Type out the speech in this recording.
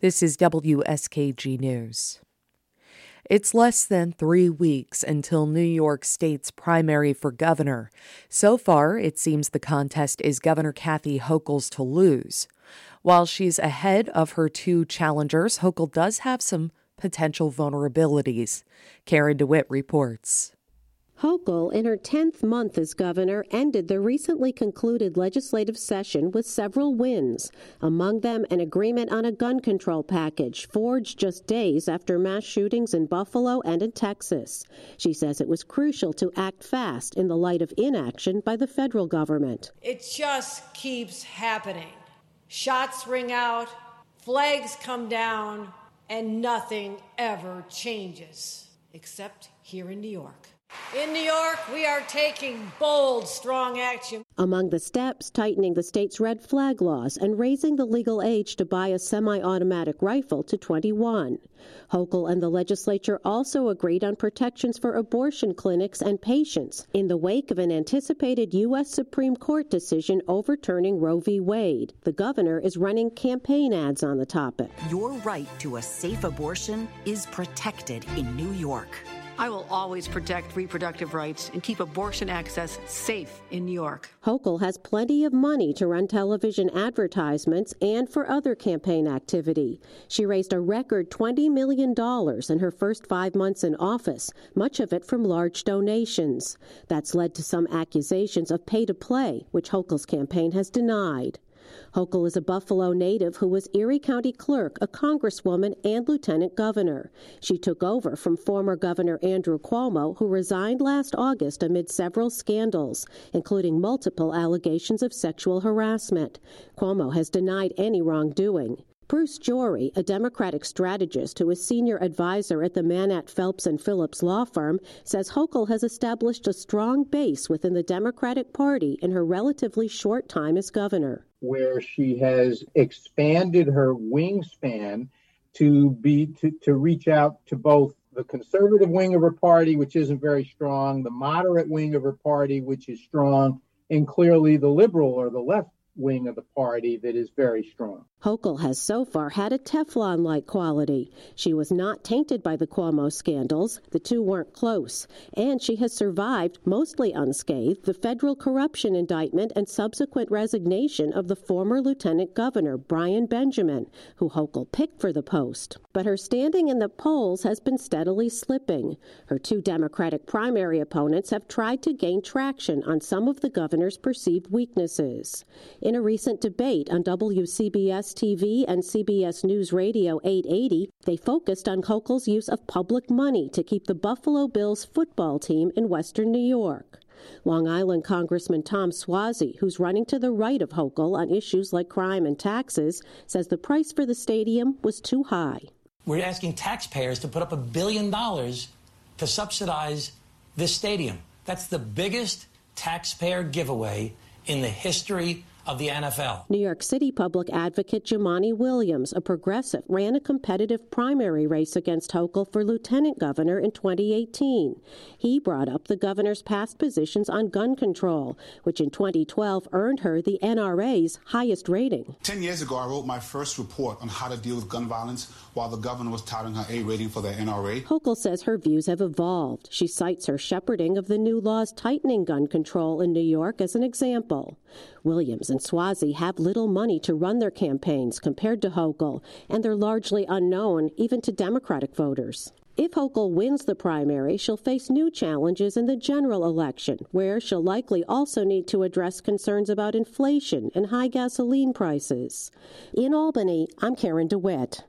This is WSKG News. It's less than three weeks until New York State's primary for governor. So far, it seems the contest is Governor Kathy Hochul's to lose. While she's ahead of her two challengers, Hochul does have some potential vulnerabilities. Karen DeWitt reports. Hochul, in her 10th month as governor, ended the recently concluded legislative session with several wins, among them an agreement on a gun control package forged just days after mass shootings in Buffalo and in Texas. She says it was crucial to act fast in the light of inaction by the federal government. It just keeps happening. Shots ring out, flags come down, and nothing ever changes, except here in New York. In New York, we are taking bold, strong action. Among the steps, tightening the state's red flag laws and raising the legal age to buy a semi automatic rifle to 21. Hochul and the legislature also agreed on protections for abortion clinics and patients in the wake of an anticipated U.S. Supreme Court decision overturning Roe v. Wade. The governor is running campaign ads on the topic. Your right to a safe abortion is protected in New York. I will always protect reproductive rights and keep abortion access safe in New York. Hochul has plenty of money to run television advertisements and for other campaign activity. She raised a record $20 million in her first five months in office, much of it from large donations. That's led to some accusations of pay to play, which Hochul's campaign has denied. Hochul is a Buffalo native who was Erie County Clerk, a Congresswoman, and Lieutenant Governor. She took over from former Governor Andrew Cuomo, who resigned last August amid several scandals, including multiple allegations of sexual harassment. Cuomo has denied any wrongdoing. Bruce Gyory, a Democratic strategist who is senior advisor at the Manatt Phelps and Phillips law firm, says Hochul has established a strong base within the Democratic Party in her relatively short time as governor where she has expanded her wingspan to be to, to reach out to both the conservative wing of her party, which isn't very strong, the moderate wing of her party, which is strong, and clearly the liberal or the left wing of the party that is very strong. Hochul has so far had a Teflon like quality. She was not tainted by the Cuomo scandals, the two weren't close, and she has survived, mostly unscathed, the federal corruption indictment and subsequent resignation of the former lieutenant governor, Brian Benjamin, who Hochul picked for the post. But her standing in the polls has been steadily slipping. Her two Democratic primary opponents have tried to gain traction on some of the governor's perceived weaknesses. A recent debate on WCBS TV and CBS News Radio 880, they focused on Hochul's use of public money to keep the Buffalo Bills football team in Western New York. Long Island Congressman Tom Suozzi, who's running to the right of Hochul on issues like crime and taxes, says the price for the stadium was too high. We're asking taxpayers to put up a billion dollars to subsidize this stadium. That's the biggest taxpayer giveaway in the history of the NFL. New York City public advocate Jumaane Williams, a progressive, ran a competitive primary race against Hochul for lieutenant governor in 2018. He brought up the governor's past positions on gun control, which in 2012 earned her the NRA's highest rating. Ten years ago, I wrote my first report on how to deal with gun violence while the governor was touting her A rating for the NRA. Hochul says her views have evolved. She cites her shepherding of the new laws tightening gun control in New York as an example. Williams and Suozzi have little money to run their campaigns compared to Hochul, and they're largely unknown even to Democratic voters. If Hochul wins the primary, she'll face new challenges in the general election, where she'll likely also need to address concerns about inflation and high gasoline prices. In Albany, I'm Karen DeWitt.